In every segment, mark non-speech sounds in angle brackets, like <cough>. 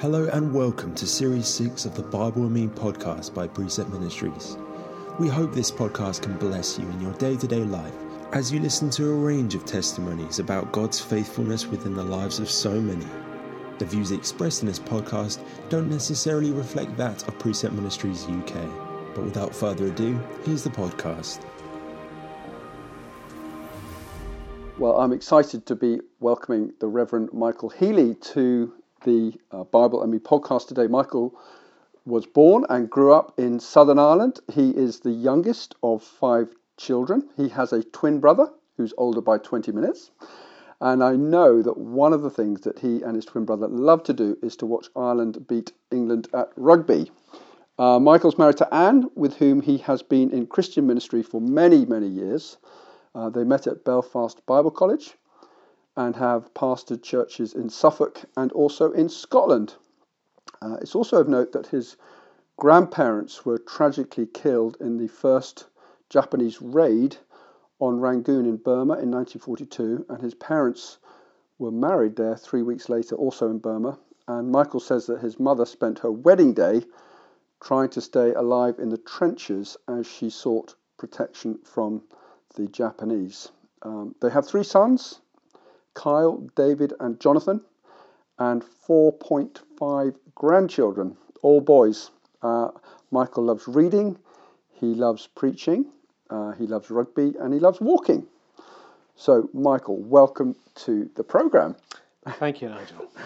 Hello and welcome to Series 6 of the Bible and Me podcast by Precept Ministries. We hope this podcast can bless you in your day to day life as you listen to a range of testimonies about God's faithfulness within the lives of so many. The views expressed in this podcast don't necessarily reflect that of Precept Ministries UK. But without further ado, here's the podcast. Well, I'm excited to be welcoming the Reverend Michael Healy to the uh, Bible and Me podcast today. Michael was born and grew up in Southern Ireland. He is the youngest of five children. He has a twin brother who's older by 20 minutes. And I know that one of the things that he and his twin brother love to do is to watch Ireland beat England at rugby. Uh, Michael's married to Anne, with whom he has been in Christian ministry for many, many years. Uh, they met at Belfast Bible College and have pastored churches in Suffolk and also in Scotland. Uh, it's also of note that his grandparents were tragically killed in the first Japanese raid on Rangoon in Burma in 1942, and his parents were married there three weeks later, also in Burma. And Michael says that his mother spent her wedding day trying to stay alive in the trenches as she sought protection from the Japanese. Um, they have three sons Kyle, David, and Jonathan, and 4.5 grandchildren, all boys. Uh, Michael loves reading, he loves preaching, uh, he loves rugby, and he loves walking. So, Michael, welcome to the program. Thank you, Nigel. <laughs>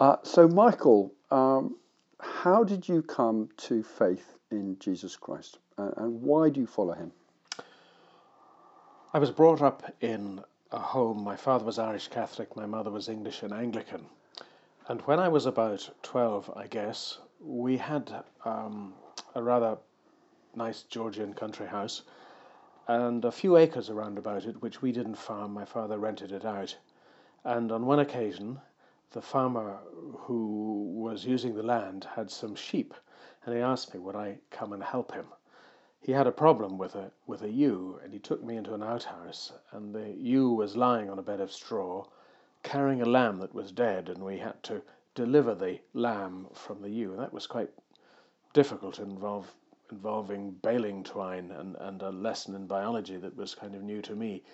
Uh, so, Michael, um, how did you come to faith in Jesus Christ, and why do you follow him? I was brought up in home. My father was Irish Catholic, my mother was English and Anglican. And when I was about 12, I guess, we had um, a rather nice Georgian country house and a few acres around about it, which we didn't farm. My father rented it out. And on one occasion, the farmer who was using the land had some sheep, and he asked me would I come and help him he had a problem with a with a ewe, and he took me into an outhouse, and the ewe was lying on a bed of straw, carrying a lamb that was dead, and we had to deliver the lamb from the ewe. And that was quite difficult, involve, involving baling twine and, and a lesson in biology that was kind of new to me.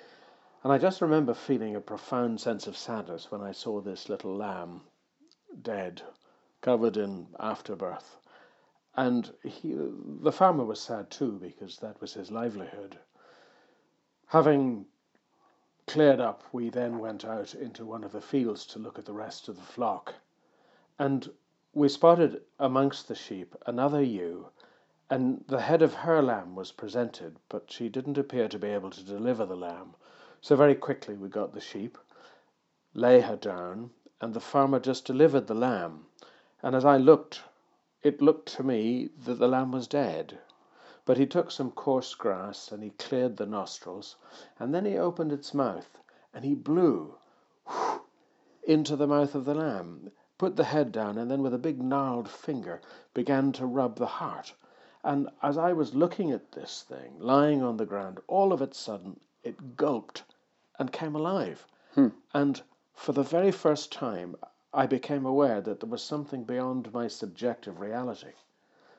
And I just remember feeling a profound sense of sadness when I saw this little lamb dead, covered in afterbirth. And he, the farmer was sad too because that was his livelihood. Having cleared up, we then went out into one of the fields to look at the rest of the flock. And we spotted amongst the sheep another ewe, and the head of her lamb was presented, but she didn't appear to be able to deliver the lamb. So very quickly we got the sheep, lay her down, and the farmer just delivered the lamb. And as I looked it looked to me that the lamb was dead. But he took some coarse grass and he cleared the nostrils, and then he opened its mouth and he blew into the mouth of the lamb, put the head down, and then with a big gnarled finger began to rub the heart. And as I was looking at this thing lying on the ground, all of a sudden it gulped and came alive. Hmm. And for the very first time, I became aware that there was something beyond my subjective reality.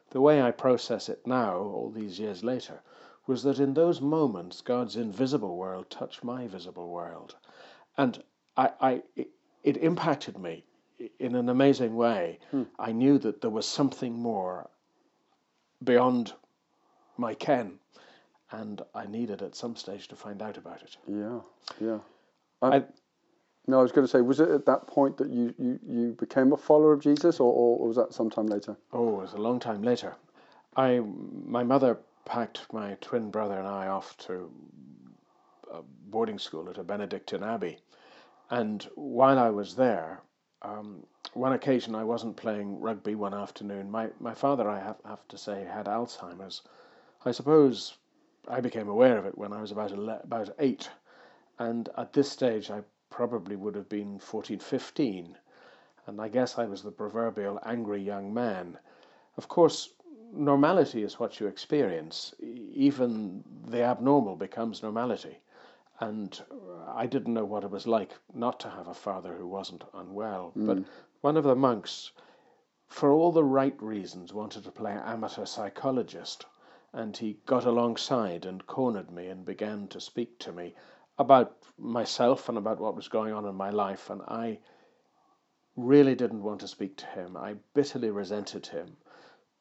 The way I process it now, all these years later, was that in those moments God's invisible world touched my visible world. And I, I it, it impacted me in an amazing way. Hmm. I knew that there was something more beyond my ken, and I needed at some stage to find out about it. Yeah, yeah. I, I, no, I was going to say, was it at that point that you, you, you became a follower of Jesus, or, or was that sometime later? Oh, it was a long time later. I, my mother packed my twin brother and I off to a boarding school at a Benedictine abbey, and while I was there, um, one occasion I wasn't playing rugby one afternoon. My my father, I have, have to say, had Alzheimer's. I suppose I became aware of it when I was about about eight, and at this stage I probably would have been 14, 15, and I guess I was the proverbial angry young man. Of course, normality is what you experience. Even the abnormal becomes normality. And I didn't know what it was like not to have a father who wasn't unwell. Mm. But one of the monks for all the right reasons, wanted to play amateur psychologist. And he got alongside and cornered me and began to speak to me about myself and about what was going on in my life. And I really didn't want to speak to him. I bitterly resented him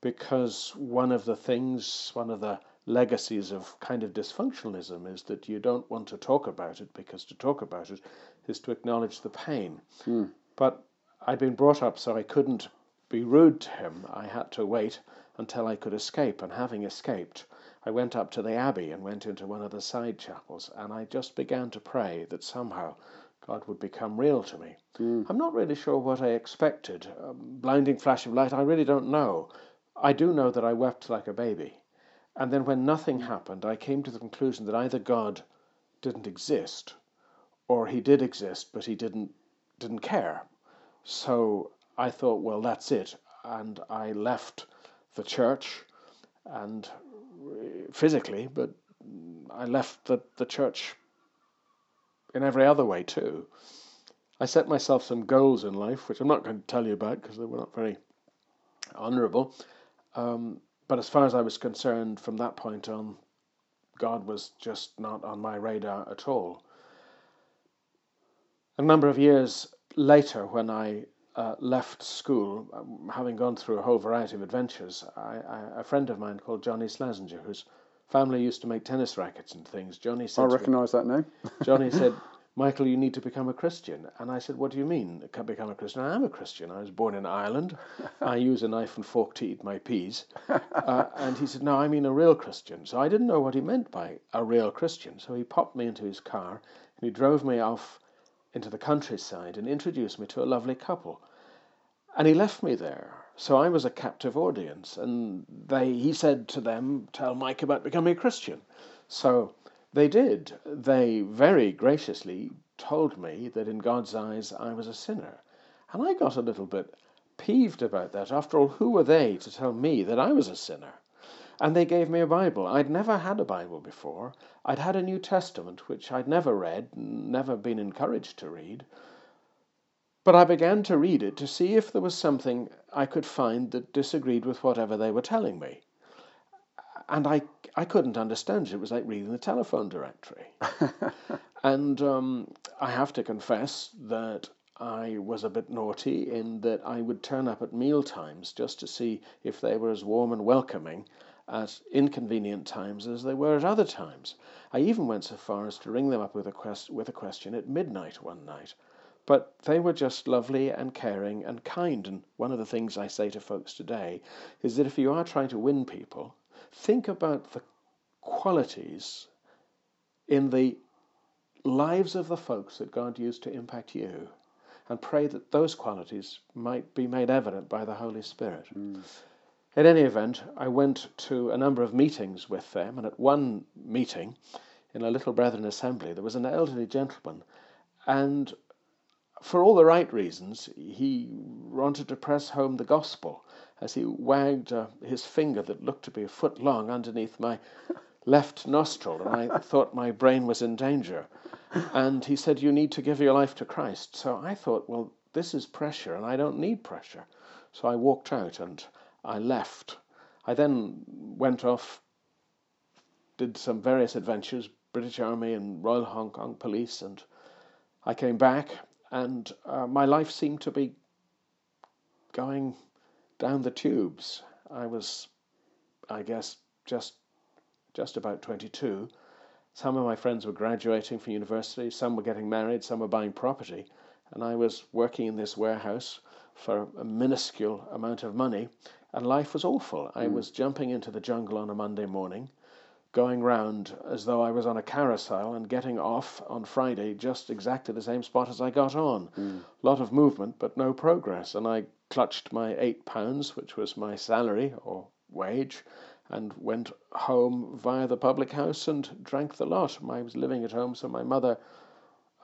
because one of the things, one of the legacies of kind of dysfunctionalism is that you don't want to talk about it because to talk about it is to acknowledge the pain. Mm. But I'd been brought up so I couldn't be rude to him. I had to wait until I could escape, and having escaped, I went up to the Abbey and went into one of the side chapels, and I just began to pray that somehow God would become real to me. Mm. I'm not really sure what I expected. A blinding flash of light, I really don't know. I do know that I wept like a baby. And then when nothing happened, I came to the conclusion that either God didn't exist or he did exist, but he didn't didn't care. So I thought, well, that's it. And I left the church and physically, but I left the, the church in every other way too. I set myself some goals in life, which I'm not going to tell you about because they were not very honorable. Um, but as far as I was concerned, from that point on, God was just not on my radar at all. A number of years later, when I uh, left school, um, having gone through a whole variety of adventures, I, I, a friend of mine called Johnny Schlesinger, whose family used to make tennis rackets and things. Johnny said, I recognise that name. <laughs> Johnny <laughs> said, Michael, you need to become a Christian. And I said, What do you mean, become a Christian? I am a Christian. I was born in Ireland. I <laughs> use a knife and fork to eat my peas. Uh, and he said, No, I mean a real Christian. So I didn't know what he meant by a real Christian. So he popped me into his car and he drove me off into the countryside and introduced me to a lovely couple. And he left me there. So I was a captive audience. And they, he said to them, Tell Mike about becoming a Christian. So they did. They very graciously told me that in God's eyes I was a sinner. And I got a little bit peeved about that. After all, who were they to tell me that I was a sinner? And they gave me a Bible. I'd never had a Bible before. I'd had a New Testament, which I'd never read, never been encouraged to read. But I began to read it to see if there was something I could find that disagreed with whatever they were telling me. And I, I couldn't understand it. It was like reading the telephone directory. <laughs> and um, I have to confess that I was a bit naughty in that I would turn up at meal times just to see if they were as warm and welcoming at inconvenient times as they were at other times. I even went so far as to ring them up with a, quest- with a question at midnight one night. But they were just lovely and caring and kind. And one of the things I say to folks today is that if you are trying to win people, think about the qualities in the lives of the folks that God used to impact you and pray that those qualities might be made evident by the Holy Spirit. Mm. In any event, I went to a number of meetings with them, and at one meeting in a little brethren assembly, there was an elderly gentleman, and for all the right reasons, he wanted to press home the gospel as he wagged uh, his finger that looked to be a foot long underneath my <laughs> left nostril, and I thought my brain was in danger. And he said, You need to give your life to Christ. So I thought, Well, this is pressure, and I don't need pressure. So I walked out and I left. I then went off, did some various adventures, British Army and Royal Hong Kong Police, and I came back, and uh, my life seemed to be going down the tubes. I was, I guess, just just about 22. Some of my friends were graduating from university, some were getting married, some were buying property, and I was working in this warehouse for a minuscule amount of money, and life was awful. I was jumping into the jungle on a Monday morning, going round as though I was on a carousel, and getting off on Friday just exactly the same spot as I got on. Mm. Lot of movement, but no progress, and I clutched my eight pounds, which was my salary or wage, and went home via the public house and drank the lot. I was living at home, so my mother,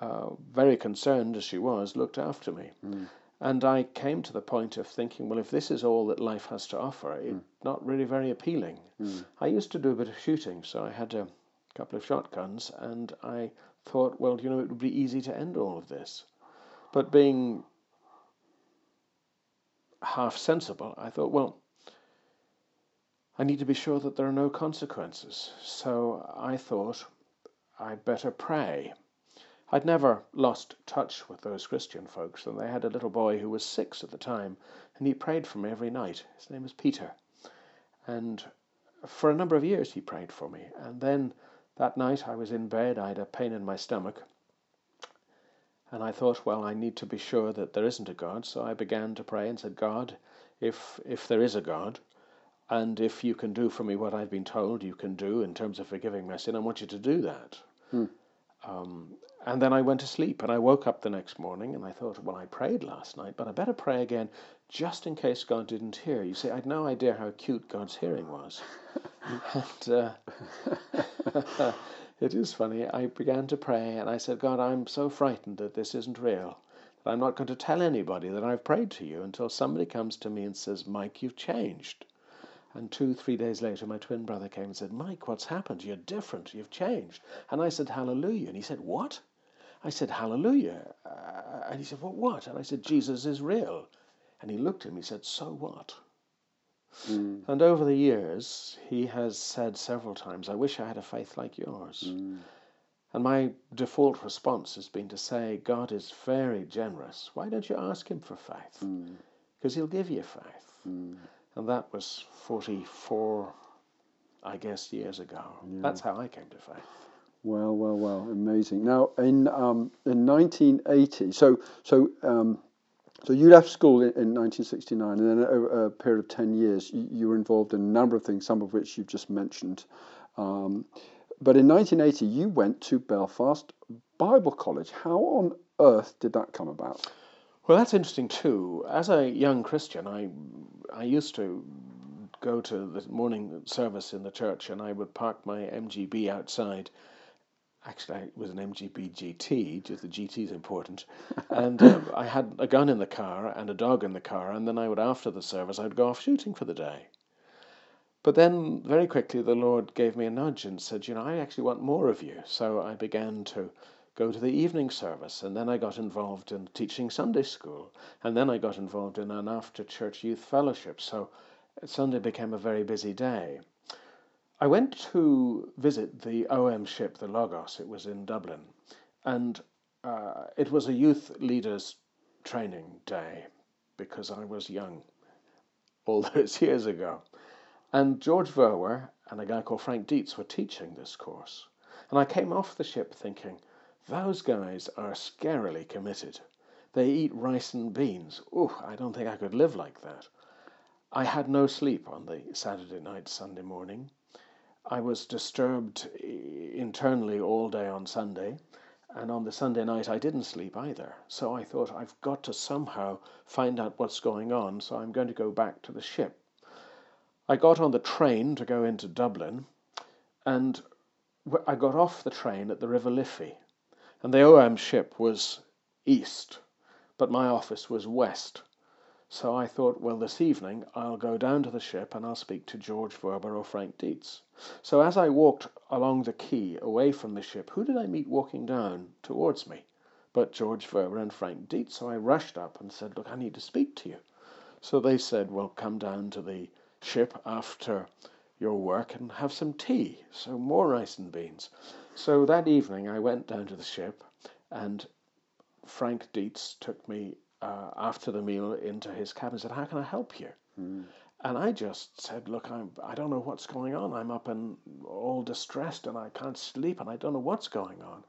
uh, very concerned as she was, looked after me. Mm. And I came to the point of thinking, well, if this is all that life has to offer, it's not really very appealing. Mm. I used to do a bit of shooting, so I had a couple of shotguns, and I thought, well, you know, it would be easy to end all of this. But being half sensible, I thought, well, I need to be sure that there are no consequences. So I thought I'd better pray. I'd never lost touch with those Christian folks, and they had a little boy who was six at the time, and he prayed for me every night. His name was Peter. And for a number of years he prayed for me. And then that night I was in bed, I had a pain in my stomach, and I thought, well, I need to be sure that there isn't a God. So I began to pray and said, God, if if there is a God, and if you can do for me what I've been told you can do in terms of forgiving my sin, I want you to do that. Hmm. Um, and then I went to sleep and I woke up the next morning and I thought, well, I prayed last night, but I better pray again just in case God didn't hear. You see, I had no idea how acute God's hearing was. <laughs> and uh, <laughs> it is funny. I began to pray and I said, God, I'm so frightened that this isn't real. That I'm not going to tell anybody that I've prayed to you until somebody comes to me and says, Mike, you've changed. And two, three days later, my twin brother came and said, Mike, what's happened? You're different. You've changed. And I said, Hallelujah. And he said, What? I said, Hallelujah. Uh, and he said, Well, what? And I said, Jesus is real. And he looked at me and said, So what? Mm. And over the years, he has said several times, I wish I had a faith like yours. Mm. And my default response has been to say, God is very generous. Why don't you ask him for faith? Because mm. he'll give you faith. And that was 44, I guess, years ago. Yeah. That's how I came to faith. Well, well, well, amazing. Now, in um, in 1980, so so um, so you left school in, in 1969, and then over a period of 10 years, you, you, were involved in a number of things, some of which you've just mentioned. Um, but in 1980, you went to Belfast Bible College. How on earth did that come about? Well, that's interesting too. As a young Christian, I I used to go to the morning service in the church, and I would park my MGB outside. Actually, it was an MGB GT. Just the GT is important, <laughs> and uh, I had a gun in the car and a dog in the car, and then I would after the service I'd go off shooting for the day. But then very quickly the Lord gave me a nudge and said, you know, I actually want more of you. So I began to go to the evening service, and then I got involved in teaching Sunday school, and then I got involved in an after church youth fellowship. So Sunday became a very busy day. I went to visit the OM ship, the Logos. It was in Dublin, and uh, it was a youth leaders training day because I was young all <laughs> those years ago. And George Verwer and a guy called Frank Dietz were teaching this course. And I came off the ship thinking, those guys are scarily committed. They eat rice and beans. Ooh, I don't think I could live like that. I had no sleep on the Saturday night, Sunday morning. I was disturbed internally all day on Sunday, and on the Sunday night I didn't sleep either. So I thought I've got to somehow find out what's going on, so I'm going to go back to the ship. I got on the train to go into Dublin, and I got off the train at the River Liffey and the OM ship was east, but my office was west. So I thought, well, this evening I'll go down to the ship and I'll speak to George Verwer or Frank Dietz. So as I walked along the quay away from the ship, who did I meet walking down towards me? But George Verwer and Frank Dietz. So I rushed up and said, look, I need to speak to you. So they said, well, come down to the ship after your work and have some tea. So more rice and beans. So that evening I went down to the ship, and Frank Dietz took me uh, after the meal into his cabin and said, How can I help you? Mm. And I just said, Look, I'm, I don't know what's going on. I'm up and all distressed and I can't sleep and I don't know what's going on.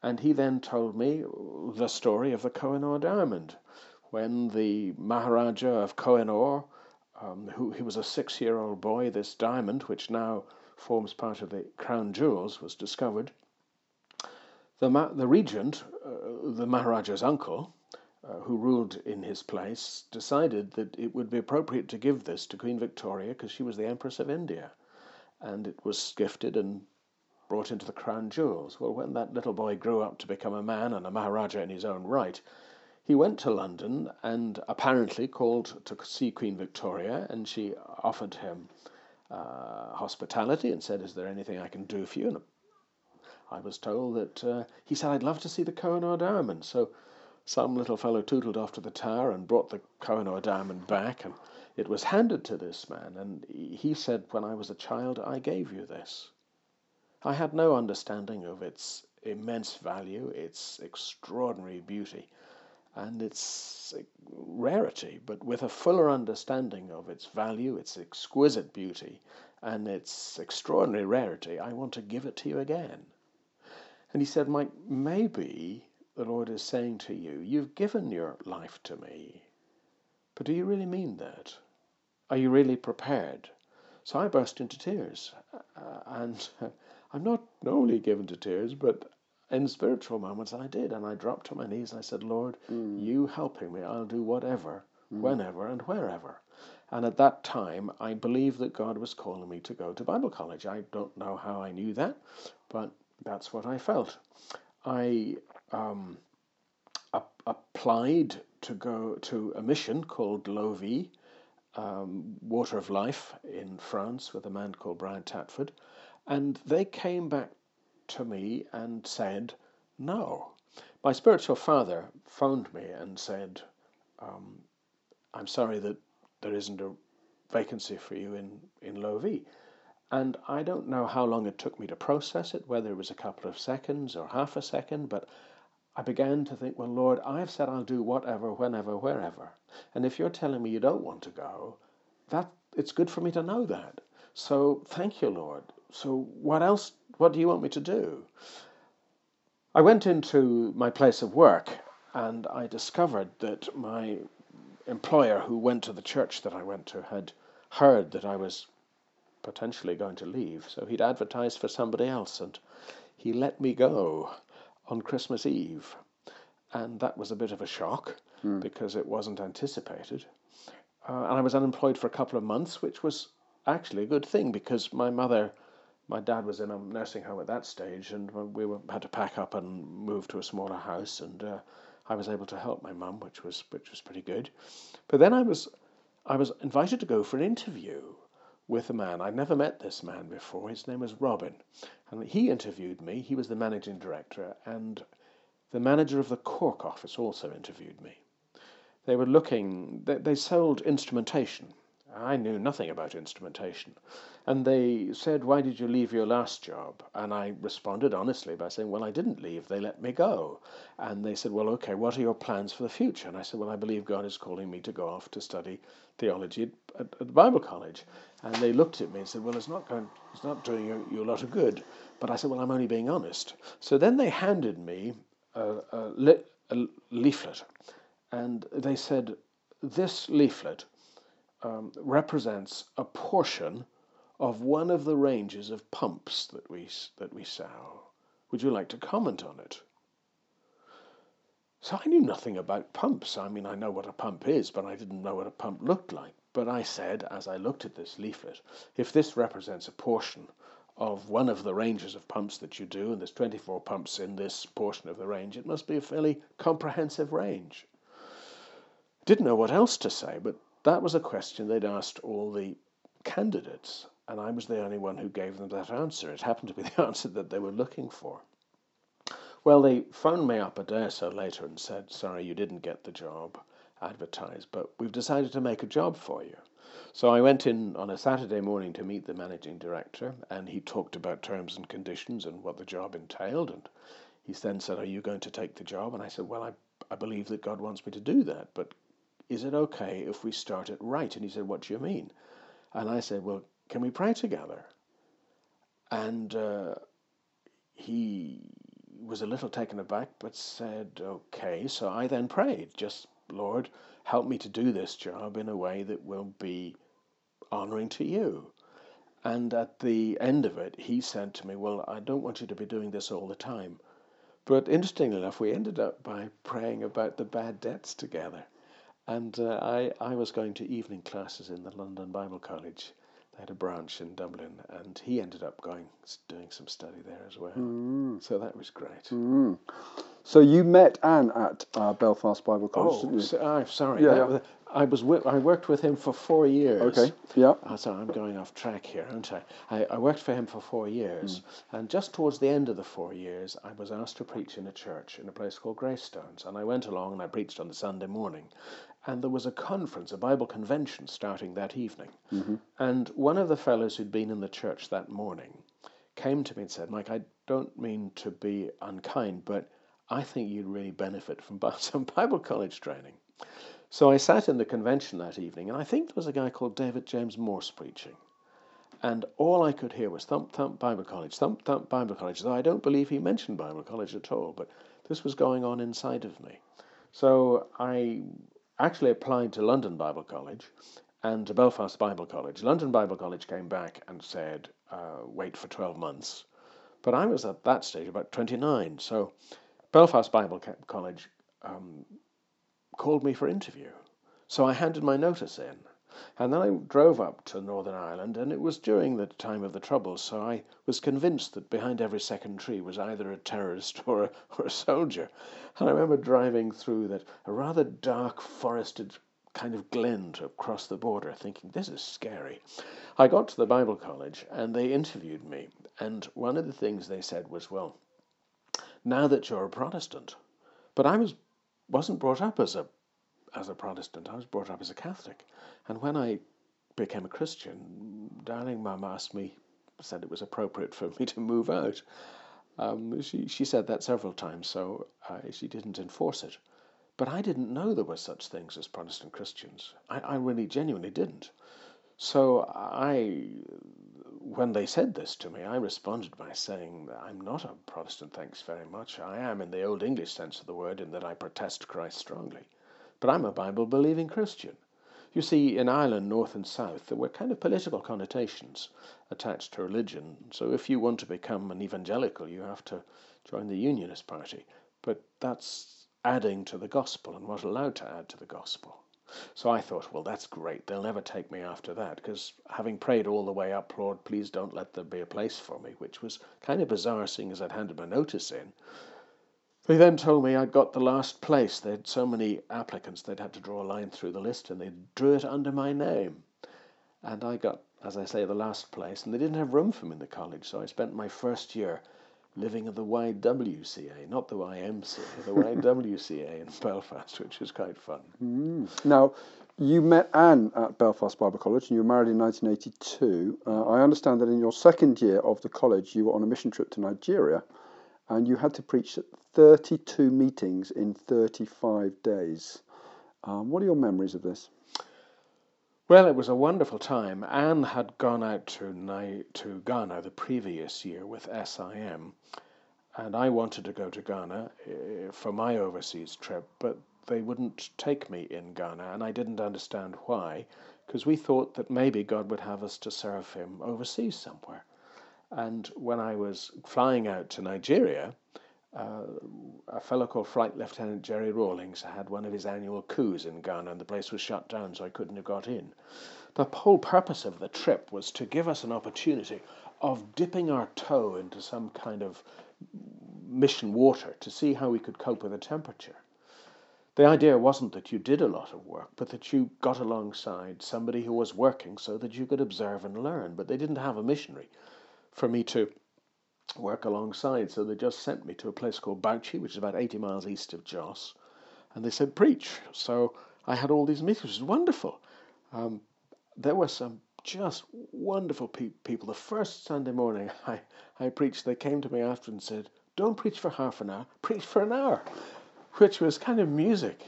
And he then told me the story of the Kohinoor diamond when the Maharaja of Kohinoor, um, who he was a six year old boy, this diamond, which now forms part of the crown jewels, was discovered. The, the regent, uh, the Maharaja's uncle, uh, who ruled in his place, decided that it would be appropriate to give this to Queen Victoria because she was the Empress of India. And it was gifted and brought into the crown jewels. Well, when that little boy grew up to become a man and a Maharaja in his own right, he went to London and apparently called to see Queen Victoria, and she offered him uh, hospitality and said, Is there anything I can do for you? And I was told that uh, he said, I'd love to see the Kohinoor diamond. So some little fellow tootled off to the tower and brought the Kohinoor diamond back, and it was handed to this man, and he said, When I was a child, I gave you this. I had no understanding of its immense value, its extraordinary beauty, and its rarity, but with a fuller understanding of its value, its exquisite beauty, and its extraordinary rarity, I want to give it to you again. And he said, Mike, maybe the Lord is saying to you, You've given your life to me, but do you really mean that? Are you really prepared? So I burst into tears. And <laughs> I'm not only given to tears, but in spiritual moments I did, and I dropped to my knees and I said, Lord, mm. you helping me, I'll do whatever, mm. whenever, and wherever. And at that time, I believed that God was calling me to go to Bible college. I don't know how I knew that, but that's what I felt. I um, applied to go to a mission called L'Eau Vive, um, Water of Life in France, with a man called Brian Tatford, and they came back to me and said no. My spiritual father phoned me and said, um, I'm sorry that there isn't a vacancy for you in, in L'Eau Vive. And I don't know how long it took me to process it, whether it was a couple of seconds or half a second, but I began to think, well, Lord, I've said I'll do whatever, whenever, wherever. And if you're telling me you don't want to go, that it's good for me to know that. So thank you, Lord. So what else what do you want me to do? I went into my place of work and I discovered that my employer, who went to the church that I went to, had heard that I was potentially going to leave. So he'd advertised for somebody else and he let me go on Christmas Eve. And that was a bit of a shock mm. because it wasn't anticipated. Uh, and I was unemployed for a couple of months, which was actually a good thing because my mother my dad was in a nursing home at that stage, and we were, had to pack up and move to a smaller house, and uh, I was able to help my mum, which was which was pretty good. But then I was I was invited to go for an interview with a man. I'd never met this man before. His name was Robin, and he interviewed me. He was the managing director, and the manager of the Cork office also interviewed me. They were looking. They, they sold instrumentation I knew nothing about instrumentation. And they said, Why did you leave your last job? And I responded honestly by saying, Well, I didn't leave, they let me go. And they said, Well, okay, what are your plans for the future? And I said, Well, I believe God is calling me to go off to study theology at, at, at Bible college. And they looked at me and said, Well, it's not going, it's not doing you, you a lot of good. But I said, Well, I'm only being honest. So then they handed me a, a, a leaflet. And they said, This leaflet um, represents a portion of one of the ranges of pumps that we that we sell. Would you like to comment on it? So I knew nothing about pumps. I mean, I know what a pump is, but I didn't know what a pump looked like. But I said, as I looked at this leaflet, if this represents a portion of one of the ranges of pumps that you do, and there's 24 pumps in this portion of the range, it must be a fairly comprehensive range. Didn't know what else to say, but that was a question they'd asked all the candidates, and I was the only one who gave them that answer. It happened to be <laughs> the answer that they were looking for. Well, they phoned me up a day or so later and said, Sorry, you didn't get the job advertised, but we've decided to make a job for you. So I went in on a Saturday morning to meet the managing director, and he talked about terms and conditions and what the job entailed. And he then said, Are you going to take the job? And I said, Well, I, I believe that God wants me to do that, but is it okay if we start it right? And he said, What do you mean? And I said, Well, can we pray together? And uh, he was a little taken aback, but said, Okay. So I then prayed, just, Lord, help me to do this job in a way that will be honoring to you. And at the end of it, he said to me, Well, I don't want you to be doing this all the time. But interestingly enough, we ended up by praying about the bad debts together. And uh, I, I was going to evening classes in the London Bible College. They had a branch in Dublin, and he ended up going doing some study there as well. Mm. So that was great. Mm. So you met Anne at uh, Belfast Bible College, oh, didn't you? So, I'm sorry. Yeah, yeah. I was wi- I worked with him for four years. Okay. Yeah. Uh, sorry, I'm going off track here, aren't I? I, I worked for him for four years, mm. and just towards the end of the four years, I was asked to preach in a church in a place called Greystones, and I went along and I preached on the Sunday morning, and there was a conference, a Bible convention, starting that evening, mm-hmm. and one of the fellows who'd been in the church that morning came to me and said, "Mike, I don't mean to be unkind, but I think you'd really benefit from <laughs> some Bible college training." So I sat in the convention that evening, and I think there was a guy called David James Morse preaching. And all I could hear was thump, thump, Bible college, thump, thump, Bible college. Though I don't believe he mentioned Bible college at all, but this was going on inside of me. So I actually applied to London Bible College and to Belfast Bible College. London Bible College came back and said, uh, wait for 12 months. But I was at that stage about 29. So Belfast Bible College um, called me for interview. So I handed my notice in. And then I drove up to Northern Ireland, and it was during the time of the Troubles, so I was convinced that behind every second tree was either a terrorist <laughs> or a, or a soldier. And I remember driving through that a rather dark forested kind of glen to cross the border, thinking, this is scary. I got to the Bible College, and they interviewed me, and one of the things they said was, well, now that you're a Protestant, but I was wasn't brought up as a as a Protestant. I was brought up as a Catholic, and when I became a Christian, darling Mum asked me, said it was appropriate for me <laughs> to move out. Um, she she said that several times, so uh, she didn't enforce it. But I didn't know there were such things as Protestant Christians. I, I really genuinely didn't. So I, when they said this to me, I responded by saying, I'm not a Protestant, thanks very much. I am in the Old English sense of the word, in that I protest Christ strongly. But I'm a Bible believing Christian. You see, in Ireland, North and South, there were kind of political connotations attached to religion. So if you want to become an evangelical, you have to join the Unionist Party. But that's adding to the gospel and was allowed to add to the gospel. So I thought, well, that's great. They'll never take me after that because having prayed all the way up, Lord, please don't let there be a place for me, which was kind of bizarre seeing as I'd handed my notice in. They then told me I'd got the last place. They had so many applicants, they'd had to draw a line through the list and they drew it under my name. And I got, as I say, the last place, and they didn't have room for me in the college, so I spent my first year living in the YWCA, not the YMCA, the <laughs> YWCA in Belfast, which was quite fun. Now, you met Anne at Belfast Bible College and you were married in 1982. Uh, I understand that in your second year of the college, you were on a mission trip to Nigeria and you had to preach at 32 meetings in 35 days. Um, what are your memories of this? Well, it was a wonderful time. Anne had gone out to, to Ghana the previous year with SIM, and I wanted to go to Ghana uh, for my overseas trip, but they wouldn't take me in Ghana, and I didn't understand why, because we thought that maybe God would have us to serve Him overseas somewhere. And when I was flying out to Nigeria, uh, a fellow called Flight Lieutenant Jerry Rawlings had one of his annual coups in Ghana, and the place was shut down, so I couldn't have got in. The whole purpose of the trip was to give us an opportunity of dipping our toe into some kind of mission water to see how we could cope with the temperature. The idea wasn't that you did a lot of work, but that you got alongside somebody who was working so that you could observe and learn. But they didn't have a missionary for me to work alongside, so they just sent me to a place called Bauchi, which is about 80 miles east of Jos, and they said, Preach. So I had all these meetings, which was wonderful. Um, there were some just wonderful pe- people. The first Sunday morning <laughs> I, I preached, they came to me after and said, Don't preach for half an hour, preach for an hour, which was kind of music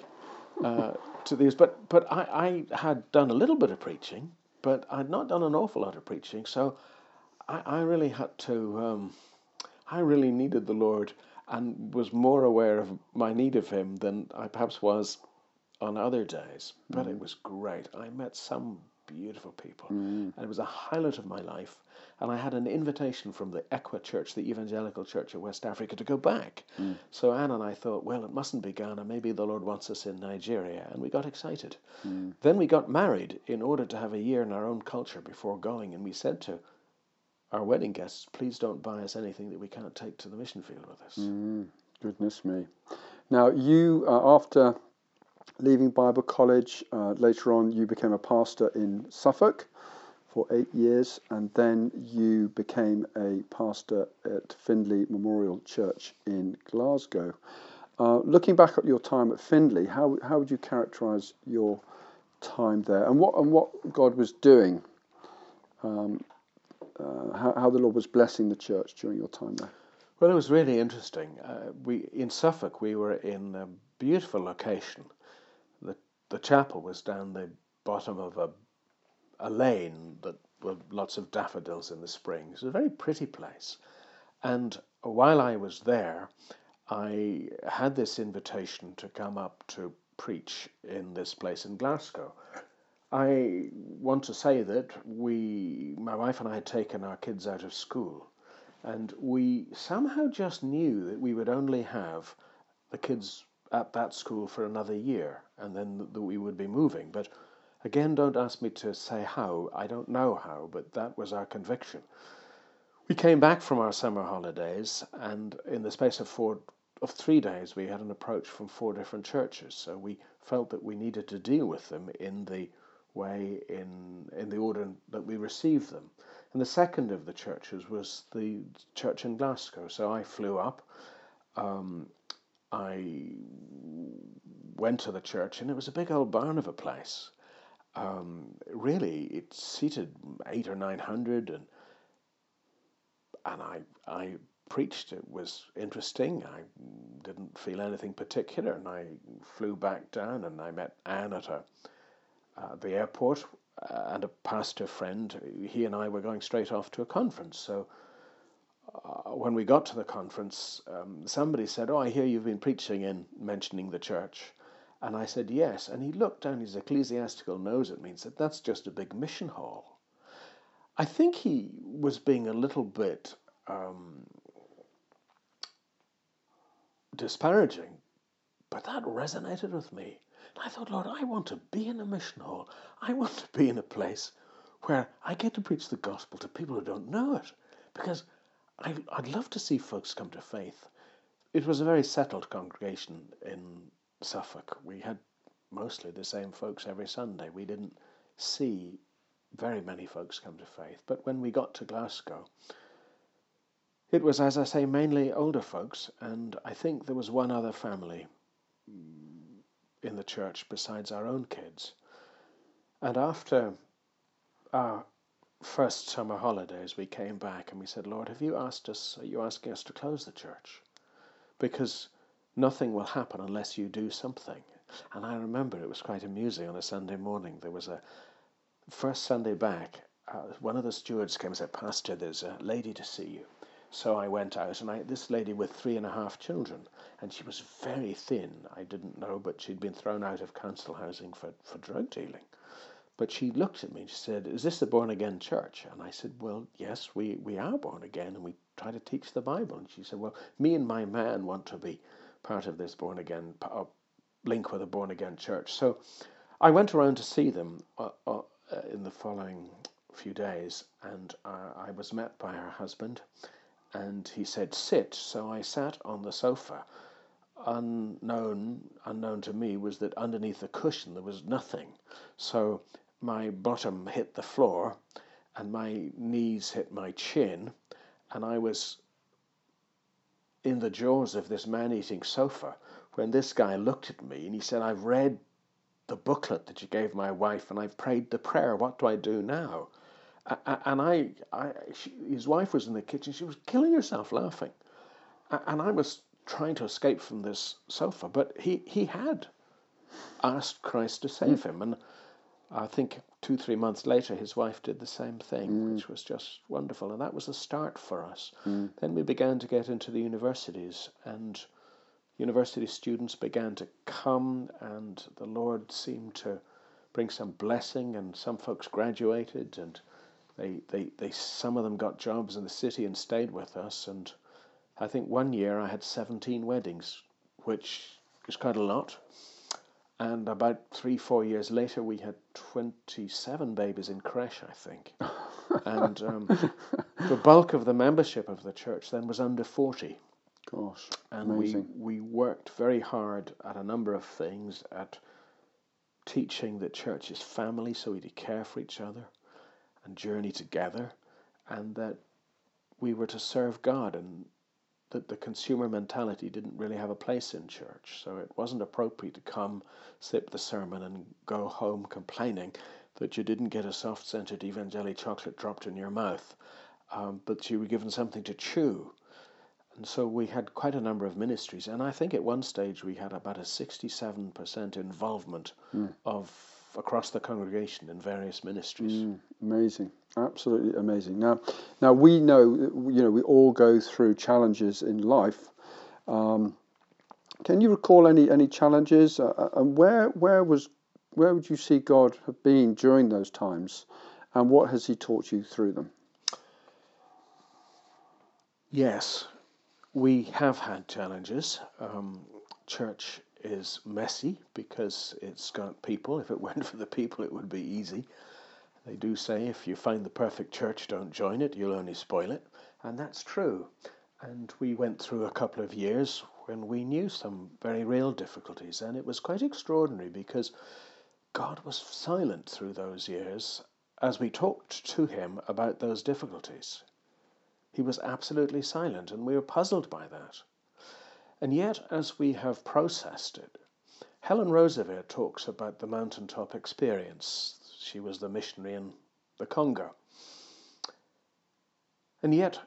uh, to these. But, but I, I had done a little bit of preaching, but I'd not done an awful lot of preaching. So I, I really had to, um, I really needed the Lord and was more aware of my need of Him than I perhaps was on other days. But it mm. was great. I met some beautiful people, mm. and it was a highlight of my life. And I had an invitation from the ECWA Church, the Evangelical Church of West Africa, to go back. Mm. So Anne and I thought, well, it mustn't be Ghana. Maybe the Lord wants us in Nigeria. And we got excited. Then we got married in order to have a year in our own culture before going. And we said to our wedding guests, please don't buy us anything that we can't take to the mission field with us. Goodness me. Now, you, uh, after leaving Bible College. Uh, later on, you became a pastor in Suffolk for eight years, and then you became a pastor at Findlay Memorial Church in Glasgow. Uh, looking back at your time at Findlay, how, how would you characterise your time there, and what and what God was doing, um, uh, how, how the Lord was blessing the church during your time there? Well, it was really interesting. Uh, we in Suffolk, we were in a beautiful location. the The chapel was down the bottom of a a lane that were lots of daffodils in the spring. It was a very pretty place. And while I was there, I had this invitation to come up to preach in this place in Glasgow. I want to say that we, my wife and I, had taken our kids out of school, and we somehow just knew that we would only have the kids at that school for another year, and then that we would be moving. But Again, don't ask me to say how. I don't know how, but that was our conviction. We came back from our summer holidays, and in the space of four of three days, we had an approach from four different churches. So we felt that we needed to deal with them in the way in in the order that we received them. And the second of the churches was the church in Glasgow. So I flew up. Um, I went to the church, and it was a big old barn of a place um, really it seated eight or nine hundred and and I I preached it was interesting I didn't feel anything particular and I flew back down and I met Anne at a uh, the airport uh, and a pastor friend he and I were going straight off to a conference so uh, when we got to the conference um, somebody said oh I hear you've been preaching in mentioning the church and I said, Yes. And he looked down his ecclesiastical nose at me and said, That's just a big mission hall. I think he was being a little bit um, disparaging, but that resonated with me. And I thought, Lord, I want to be in a mission hall. I want to be in a place where I get to preach the gospel to people who don't know it. Because I, would love to see folks come to faith. It was a very settled congregation in Suffolk, we had mostly the same folks every Sunday. We didn't see very many folks come to faith. But when we got to Glasgow, it was, as I say, mainly older folks, and I think there was one other family in the church besides our own kids. And after our first summer holidays, we came back and we said, Lord, have you asked us, are you asking us to close the church? Because nothing will happen unless you do something. And I remember it was quite amusing on a Sunday morning. There was a first Sunday back, uh, one of the stewards came and said, Pastor, there's a lady to see you. So I went out, and I, this lady with three and a half children, and she was very thin. I didn't know, but she'd been thrown out of council housing for, for drug dealing. But she looked at me and she said, Is this the born again church? And I said, Well, yes, we, we are born again, and we try to teach the Bible. And she said, Well, me and my man want to be part of this born again uh, link with a born again church. So I went around to see them uh, uh, in the following few days, and uh, I was met by her husband, and he said, "Sit." So I sat on the sofa. Unknown, unknown to me, was that underneath the cushion there was nothing. So my bottom hit the floor, and my knees hit my chin, and I was in the jaws of this man eating sofa when this guy looked at me and he said, I've read the booklet that you gave my wife and I've prayed the prayer. What do I do now? And I, I she, his wife was in the kitchen. She was killing herself laughing. And I was trying to escape from this sofa, but he, he had asked Christ to save him. And I think two, three months later, his wife did the same thing, mm. which was just wonderful. And that was a start for us. Mm. Then we began to get into the universities, and university students began to come, and the Lord seemed to bring some blessing, and some folks graduated, and they, they, they some of them got jobs in the city and stayed with us. And I think one year I had 17 weddings, which is quite a lot. And about three, four years later, we had 27 babies in creche, I think. <laughs> and um, the bulk of the membership of the church then was under 40. Gosh, and amazing. we we worked very hard at a number of things, at teaching that church is family, so we to care for each other journey together, and that we were to serve God, and that the consumer mentality didn't really have a place in church. So it wasn't appropriate to come, sip the sermon, and go home complaining that you didn't get a soft scented evangelic chocolate dropped in your mouth, um, but you were given something to chew. And so we had quite a number of ministries, and I think at one stage we had about a 67% involvement mm. of across the congregation in various ministries. Mm, amazing, absolutely amazing. Now, now we know, you know, we all go through challenges in life. Um, can you recall any any challenges, uh, uh and where where was where would you see God have been during those times, and what has He taught you through them? Yes, we have had challenges. Um, church is messy because it's got people. If it weren't for the people, it would be easy. They do say if you find the perfect church, don't join it, you'll only spoil it. And that's true. And we went through a couple of years when we knew some very real difficulties. And it was quite extraordinary because God was silent through those years as we talked to him about those difficulties. He was absolutely silent, and we were puzzled by that. And yet, as we have processed it, Helen Roseveare talks about the mountaintop experience. She was the missionary in the Congo. And yet,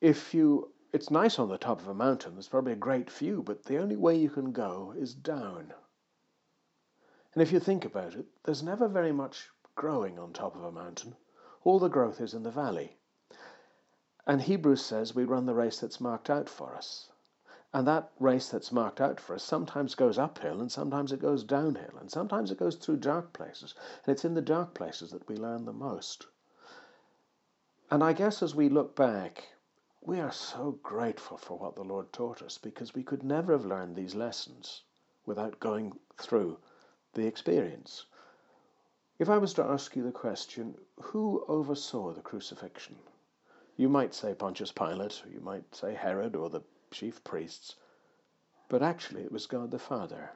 if you, it's nice on the top of a mountain, there's probably a great view, but the only way you can go is down. And if you think about it, there's never very much growing on top of a mountain. All the growth is in the valley. And Hebrews says we run the race that's marked out for us. And that race that's marked out for us sometimes goes uphill and sometimes it goes downhill and sometimes it goes through dark places. And it's in the dark places that we learn the most. And I guess as we look back, we are so grateful for what the Lord taught us because we could never have learned these lessons without going through the experience. If I was to ask you the question, who oversaw the crucifixion? You might say Pontius Pilate, or you might say Herod, or the chief priests, but actually it was God the Father.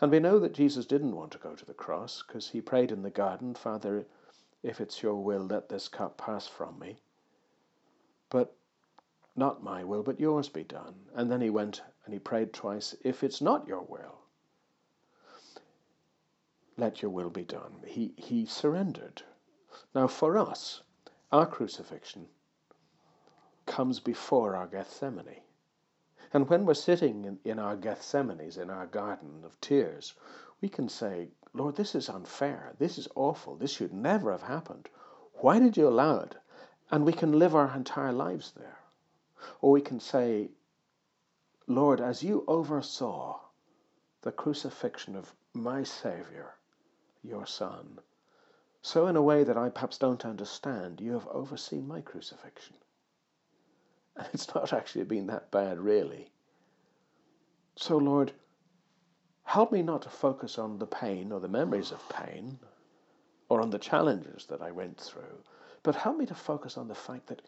And we know that Jesus didn't want to go to the cross because he prayed in the garden, Father, if it's your will, let this cup pass from me. But not my will, but yours be done. And then he went and he prayed twice, if it's not your will, let your will be done. He, he surrendered. Now, for us, our crucifixion comes before our Gethsemane. And when we're sitting in, in our Gethsemanes, in our garden of tears, we can say, Lord, this is unfair. This is awful. This should never have happened. Why did you allow it? And we can live our entire lives there. Or we can say, Lord, as you oversaw the crucifixion of my Savior, your Son. So, in a way that I perhaps don't understand, you have overseen my crucifixion. <laughs> It's not actually been that bad, really. So, Lord, help me not to focus on the pain or the memories of pain or on the challenges that I went through, but help me to focus on the fact that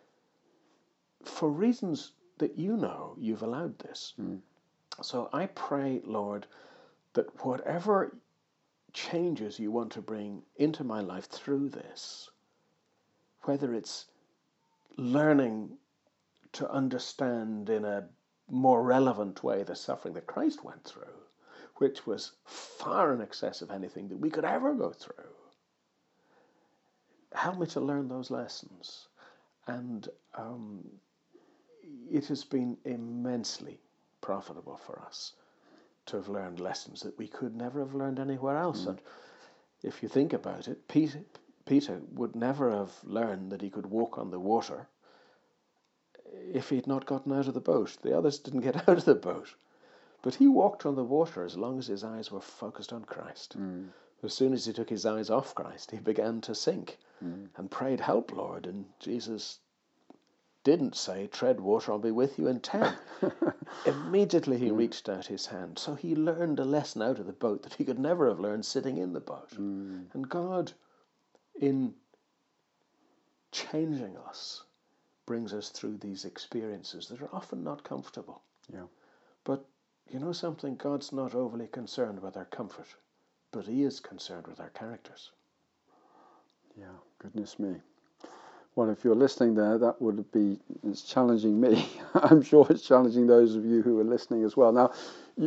for reasons that you know, you've allowed this. Mm. So I pray, Lord, that whatever changes you want to bring into my life through this, whether it's learning to understand in a more relevant way the suffering that Christ went through, which was far in excess of anything that we could ever go through. Help me to learn those lessons. And um, it has been immensely profitable for us to have learned lessons that we could never have learned anywhere else. Mm. And if you think about it, Peter, Peter would never have learned that he could walk on the water if he had not gotten out of the boat. The others didn't get <laughs> out of the boat. But he walked on the water as long as his eyes were focused on Christ. Mm. As soon as he took his eyes off Christ, he began to sink mm. and prayed, Help, Lord. And Jesus didn't say, Tread water, I'll be with you in ten. <laughs> Immediately he mm. reached out his hand. So he learned a lesson out of the boat that he could never have learned sitting in the boat. Mm. And God, in changing us, brings us through these experiences that are often not comfortable. Yeah. But you know something? God's not overly concerned with our comfort. but He is concerned with our characters. Yeah, goodness me. Well, if you're listening there, that would be it's challenging me. <laughs> I'm sure it's challenging those of you who are listening as well. Now,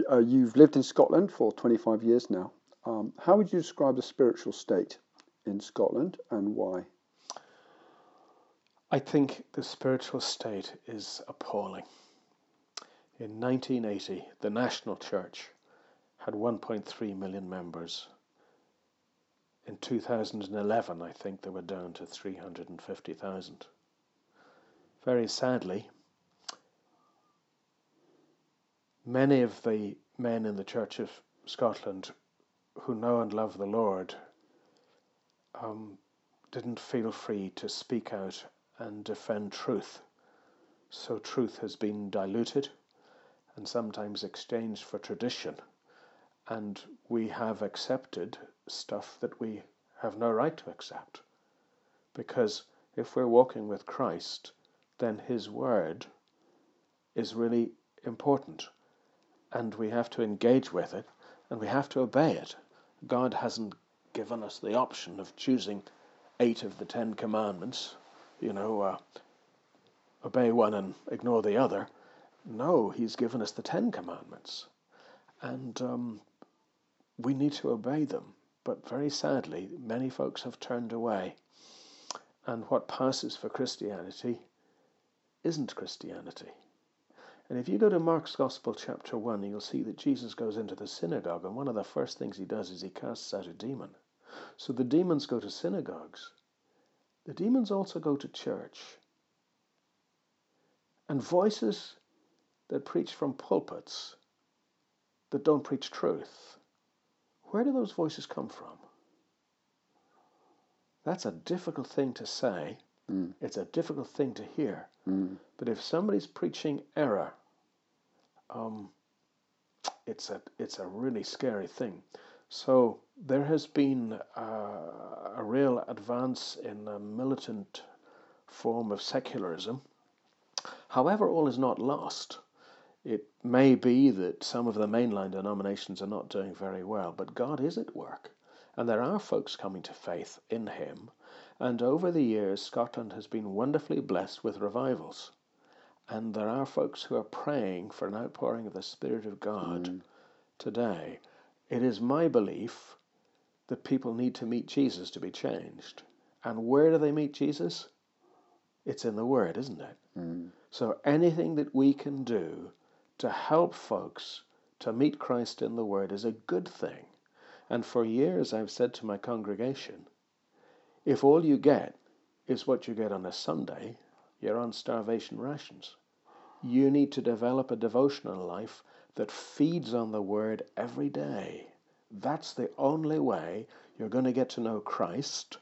uh, you've lived in Scotland for 25 years now. Um, how would you describe the spiritual state in Scotland and why? I think the spiritual state is appalling. In 1980, the National Church had 1.3 million members. In 2011, I think they were down to 350,000. Very sadly, many of the men in the Church of Scotland who know and love the Lord um, didn't feel free to speak out and defend truth. So truth has been diluted and sometimes exchanged for tradition. And we have accepted stuff that we have no right to accept. Because if we're walking with Christ, then His Word is really important. And we have to engage with it and we have to obey it. God hasn't given us the option of choosing eight of the Ten Commandments, you know, uh, obey one and ignore the other. No, He's given us the Ten Commandments. And um, we need to obey them. But very sadly, many folks have turned away. And what passes for Christianity isn't Christianity. And if you go to Mark's Gospel, chapter 1, you'll see that Jesus goes into the synagogue, and one of the first things he does is he casts out a demon. So the demons go to synagogues. The demons also go to church. And voices that preach from pulpits that don't preach truth, where do those voices come from? That's a difficult thing to say. Mm. It's a difficult thing to hear. Mm. But if somebody's preaching error, um, it's a it's a really scary thing. So there has been uh, a real advance in a militant form of secularism. However, all is not lost. It may be that some of the mainline denominations are not doing very well, but God is at work, and there are folks coming to faith in Him. And over the years, Scotland has been wonderfully blessed with revivals. And there are folks who are praying for an outpouring of the Spirit of God mm. today. It is my belief that people need to meet Jesus to be changed. And where do they meet Jesus? It's in the Word, isn't it? Mm. So anything that we can do to help folks to meet Christ in the Word is a good thing. And for years I've said to my congregation, if all you get is what you get on a Sunday, you're on starvation rations. You need to develop a devotional life that feeds on the Word every day. That's the only way you're going to get to know Christ,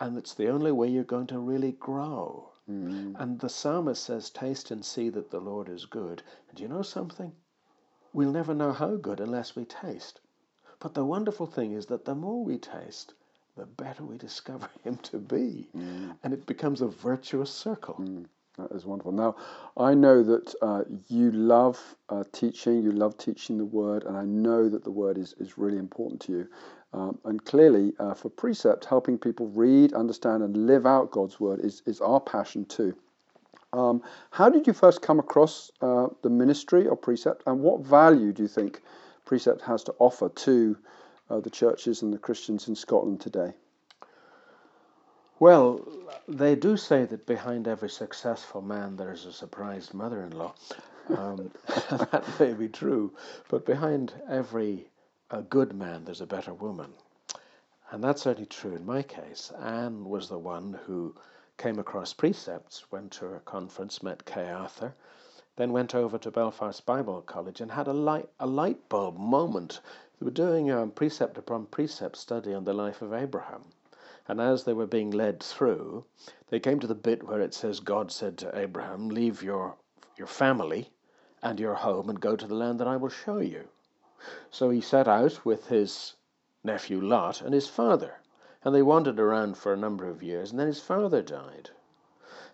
and it's the only way you're going to really grow. Mm. And the psalmist says, Taste and see that the Lord is good. And you know something? We'll never know how good unless we taste. But the wonderful thing is that the more we taste, the better we <laughs> discover Him to be. Mm. And it becomes a virtuous circle. Mm. That is wonderful. Now, I know that uh, you love uh, teaching, you love teaching the Word, and I know that the Word is, is really important to you. Um, and clearly, uh, for Precept, helping people read, understand, and live out God's word is, is our passion too. Um, how did you first come across uh, the ministry of Precept, and what value do you think Precept has to offer to uh, the churches and the Christians in Scotland today? Well, they do say that behind every successful man there's a surprised mother in law. Um, <laughs> that may be true, but behind every a good man, there's a better woman. And that's certainly true in my case. Anne was the one who came across precepts, went to a conference, met Kay Arthur, then went over to Belfast Bible College and had a light, a light bulb moment. They were doing a precept upon precept study on the life of Abraham. And as they were being led through, they came to the bit where it says, God said to Abraham, Leave your, your family and your home and go to the land that I will show you. So he set out with his nephew Lot and his father, and they wandered around for a number of years, and then his father died.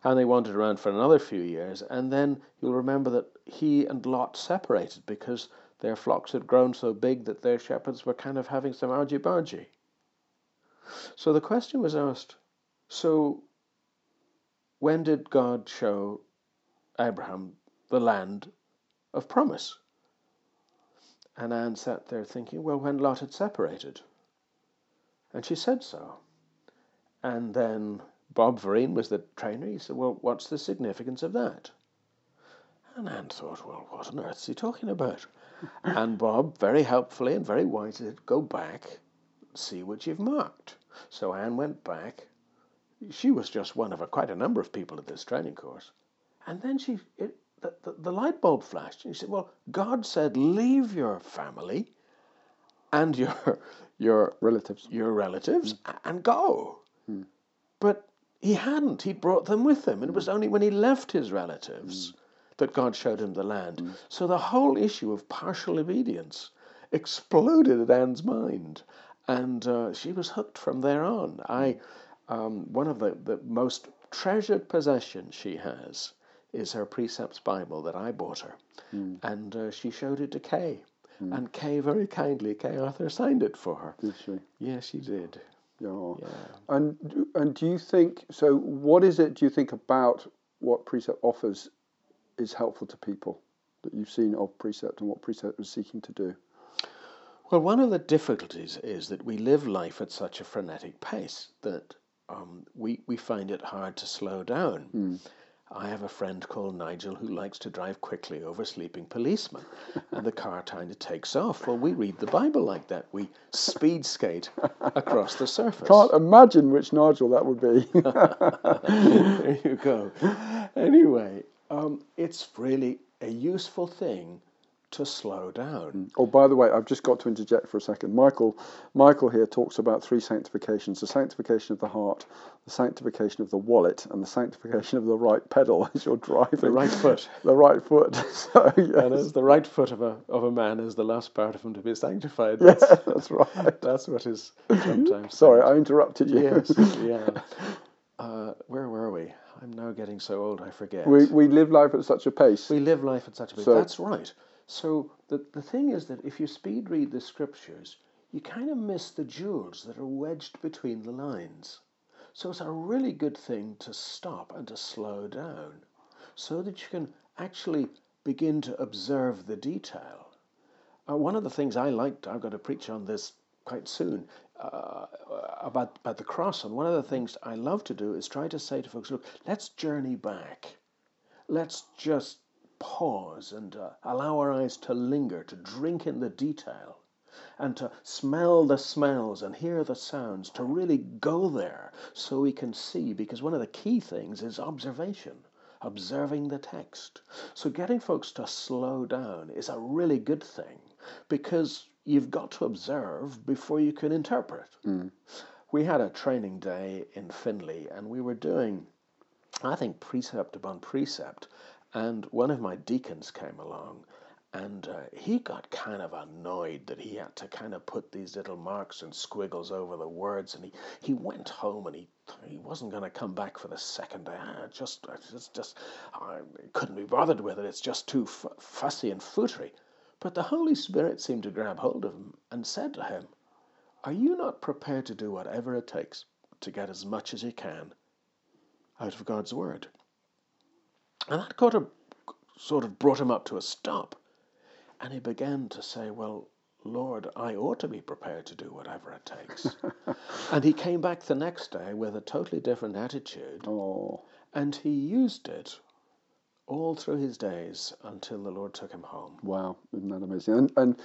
And they wandered around for another few years, and then you'll remember that he and Lot separated because their flocks had grown so big that their shepherds were kind of having some argy bargy. So the question was asked so when did God show Abraham the land of promise? And Anne sat there thinking, well, when Lot had separated. And she said so. And then Bob Vereen was the trainer. He said, well, what's the significance of that? And Anne thought, well, what on earth is he talking about? and Bob, very helpfully and very wisely, said, go back, see what you've marked. So Anne went back. She was just one of a, quite a number of people at this training course. And then she, it, the, the, the light bulb flashed. And she said, well, God said, leave your family and your, your relatives, your relatives mm. and go. Mm. But he hadn't. He brought them with him. And it was only when he left his relatives mm. that God showed him the land. Mm. So the whole issue of partial obedience exploded at Anne's mind and uh, she was hooked from there on. I, um, one of the, the most treasured possessions she has is her precepts Bible that I bought her, mm. and uh, she showed it to Kay, mm. and Kay very kindly, Kay Arthur signed it for her. Did she? Yes, she did. Oh. Yeah. And and do you think so? What is it? Do you think about what precept offers is helpful to people that you've seen of precept and what precept was seeking to do? Well, one of the difficulties is that we live life at such a frenetic pace that um, we, we find it hard to slow down. Mm. I have a friend called Nigel who likes to drive quickly over sleeping policemen, and the car kind of takes off. Well, we read the Bible like that. We speed skate across the surface. Can't imagine which Nigel that would be. <laughs> <laughs> there you go. Anyway, um, it's really a useful thing to slow down. Mm. Oh, by the way, I've just got to interject for a second. Michael, Michael here talks about three sanctifications: the sanctification of the heart, the sanctification of the wallet, and the sanctification of the right pedal <laughs> as you're driving. The right foot. the right foot. <laughs> so, yes. And as the right foot of a of a man is the last part of him to be sanctified. That's, yeah, <laughs> that's right. That's what is sometimes. Sorry, I interrupted you. Yes. Yeah. Uh, where were we? I'm now getting so old I forget. We, we live life at such a pace. We live life at such a pace. So, That's right. So the, the thing is that if you speed read the scriptures, you kind of miss the jewels that are wedged between the lines. So it's a really good thing to stop and to slow down so that you can actually begin to observe the detail. Uh, one of the things I liked, I've got to preach on this quite soon, uh, about, about the cross. And one of the things I love to do is try to say to folks, look, let's journey back. Let's just pause and uh, allow our eyes to linger, to drink in the detail, and to smell the smells and hear the sounds, to really go there so we can see. Because one of the key things is observation, observing the text. So getting folks to slow down is a really good thing because you've got to observe before you can interpret. Mm. We had a training day in Finley and we were doing, I think, precept upon precept and one of my deacons came along and uh, he got kind of annoyed that he had to kind of put these little marks and squiggles over the words and he, he went home and he he wasn't going to come back for the second day. Ah, just just just I couldn't be bothered with it. It's just too f- fussy and footery. But the holy spirit seemed to grab hold of him and said to him are you not prepared to do whatever it takes to get as much as you can out of god's word and that kind of sort of brought him up to a stop. And he began to say, Well, Lord, I ought to be prepared to do whatever it takes. <laughs> and he came back the next day with a totally different attitude. Oh. And he used it all through his days until the Lord took him home. Wow, isn't that amazing? And, and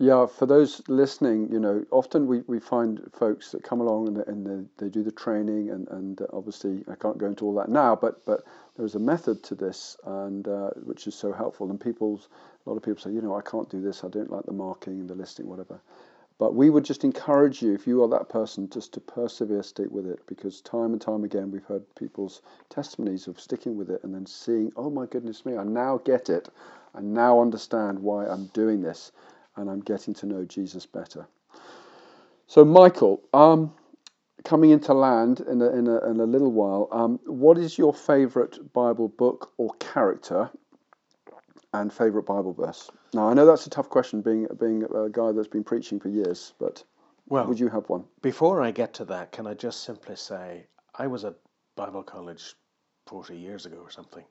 yeah, for those listening, you know, often we, we find folks that come along and, and they, they do the training, and, and obviously I can't go into all that now, but but there is a method to this, and uh, which is so helpful. And people, a lot of people say, you know, I can't do this, I don't like the marking and the listing, whatever. But we would just encourage you, if you are that person, just to persevere, stick with it, because time and time again we've heard people's testimonies of sticking with it and then seeing, oh my goodness me, I now get it, I now understand why I'm doing this and I'm getting to know Jesus better. So, Michael, um, coming into land in a, in a, in a little while, um, what is your favourite Bible book or character and favourite Bible verse? Now I know that's a tough question, being being a guy that's been preaching for years, but Well, would you have one? before I get to that, can I just simply say I was at Bible college 40 years ago or something.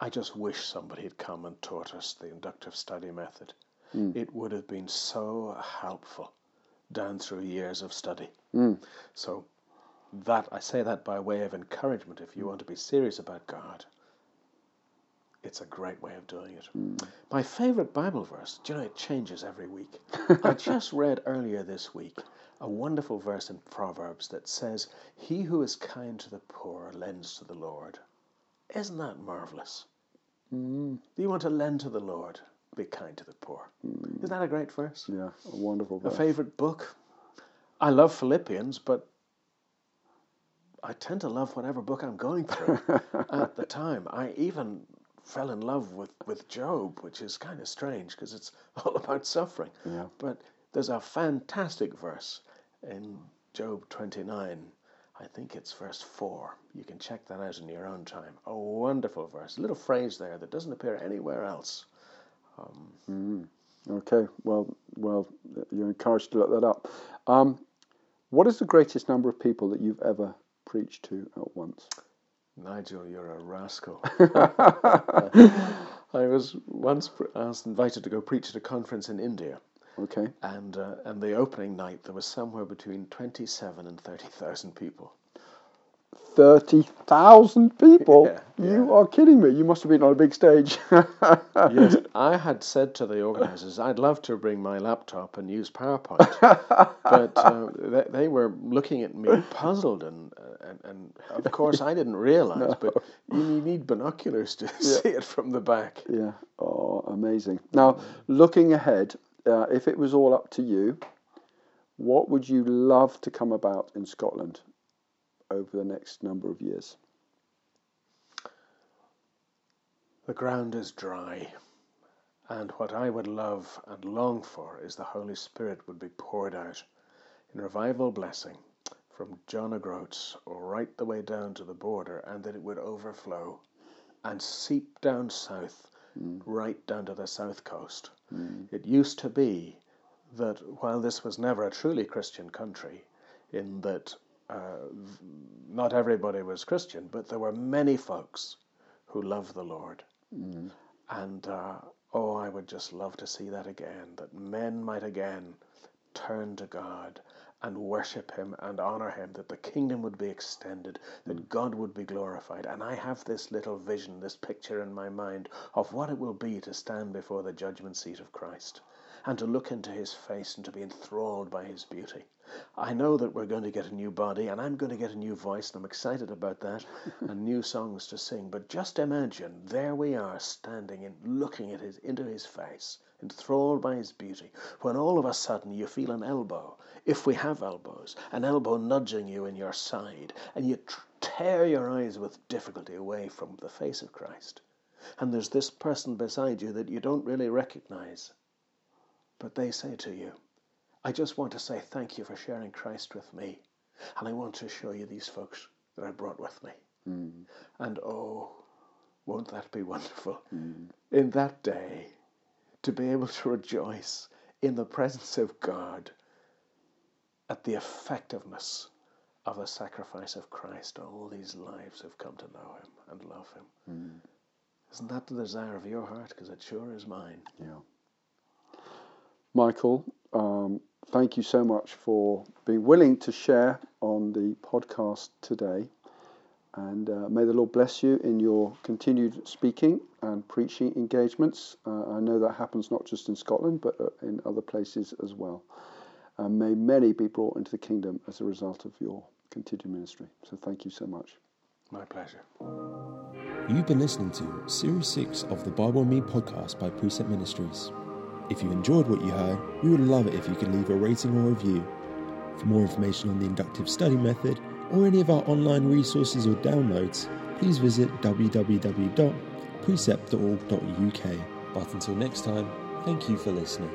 I just wish somebody had come and taught us the inductive study method. Mm. It would have been so helpful down through years of study. Mm. So that I say that by way of encouragement. If you mm. want to be serious about God, it's a great way of doing it. My favorite Bible verse, do you know, it changes every week. <laughs> I just read earlier this week a wonderful verse in Proverbs that says, He who is kind to the poor lends to the Lord. Isn't that marvelous? Do you want to lend to the Lord? Be kind to the poor. Mm. Isn't that a great verse? Yeah, a wonderful A favorite book? I love Philippians, but I tend to love whatever book I'm going through <laughs> at the time. I even fell in love with, with Job, which is kind of strange because it's <laughs> all about suffering. Yeah. But there's a fantastic verse in Job 29. I think it's verse 4. You can check that out in your own time. A wonderful verse. A little phrase there that doesn't appear anywhere else. Okay, well, well, you're encouraged to look that up. Um, what is the greatest number of people that you've ever preached to at once? Nigel, you're a rascal. <laughs> I was once asked, invited to go preach at a conference in India, Okay, and uh, and the opening night there was somewhere between twenty-seven and thirty thousand people. Thirty thousand people. Yeah, you yeah. are kidding me. You must have been on a big stage. <laughs> Yes, I had said to the organisers, I'd love to bring my laptop and use PowerPoint, but uh, they, they were looking at me puzzled, and uh, and, and of course I didn't realise, <laughs> but you need binoculars to see it from the back. Yeah. Oh, amazing. Now, looking ahead, uh, if it was all up to you, what would you love to come about in Scotland over the next number of years? The ground is dry, and what I would love and long for is the Holy Spirit would be poured out in revival blessing from John O'Groats right the way down to the border, and that it would overflow and seep down south, mm. right down to the south coast. Mm. It used to be that while this was never a truly Christian country, in that uh, not everybody was Christian, but there were many folks who loved the Lord. And uh, oh, I would just love to see that again, that men might again turn to God and worship Him and honor Him, that the kingdom would be extended, that God would be glorified. And I have this little vision, this picture in my mind of what it will be to stand before the judgment seat of Christ and to look into His face and to be enthralled by His beauty. I know that we're going to get a new body and I'm going to get a new voice and I'm excited about that <laughs> and new songs to sing. But just imagine there we are standing and looking at his into his face, enthralled by his beauty, when all of a sudden you feel an elbow, if we have elbows, an elbow nudging you in your side, and you tr- tear your eyes with difficulty away from the face of Christ. And there's this person beside you that you don't really recognize. But they say to you, I just want to say thank you for sharing Christ with me. And I want to show you these folks that I brought with me. Hmm. And oh, won't that be wonderful? Hmm. In that day, to be able to rejoice in the presence of God at the effectiveness of the sacrifice of Christ. All these lives have come to know Him and love Him. Hmm. Isn't that the desire of your heart? Because it sure is mine. Yeah. Michael, um, thank you so much for being willing to share on the podcast today. And uh, may the Lord bless you in your continued speaking and preaching engagements. Uh, I know that happens not just in Scotland, but uh, in other places as well. And may many be brought into the kingdom as a result of your continued ministry. So thank you so much. My pleasure. You've been listening to Series 6 of the Bible Me podcast by Precept Ministries. If you enjoyed what you heard, we would love it if you could leave a rating or review. For more information on the inductive study method or any of our online resources or downloads, please visit www.precept.org.uk. But until next time, thank you for listening.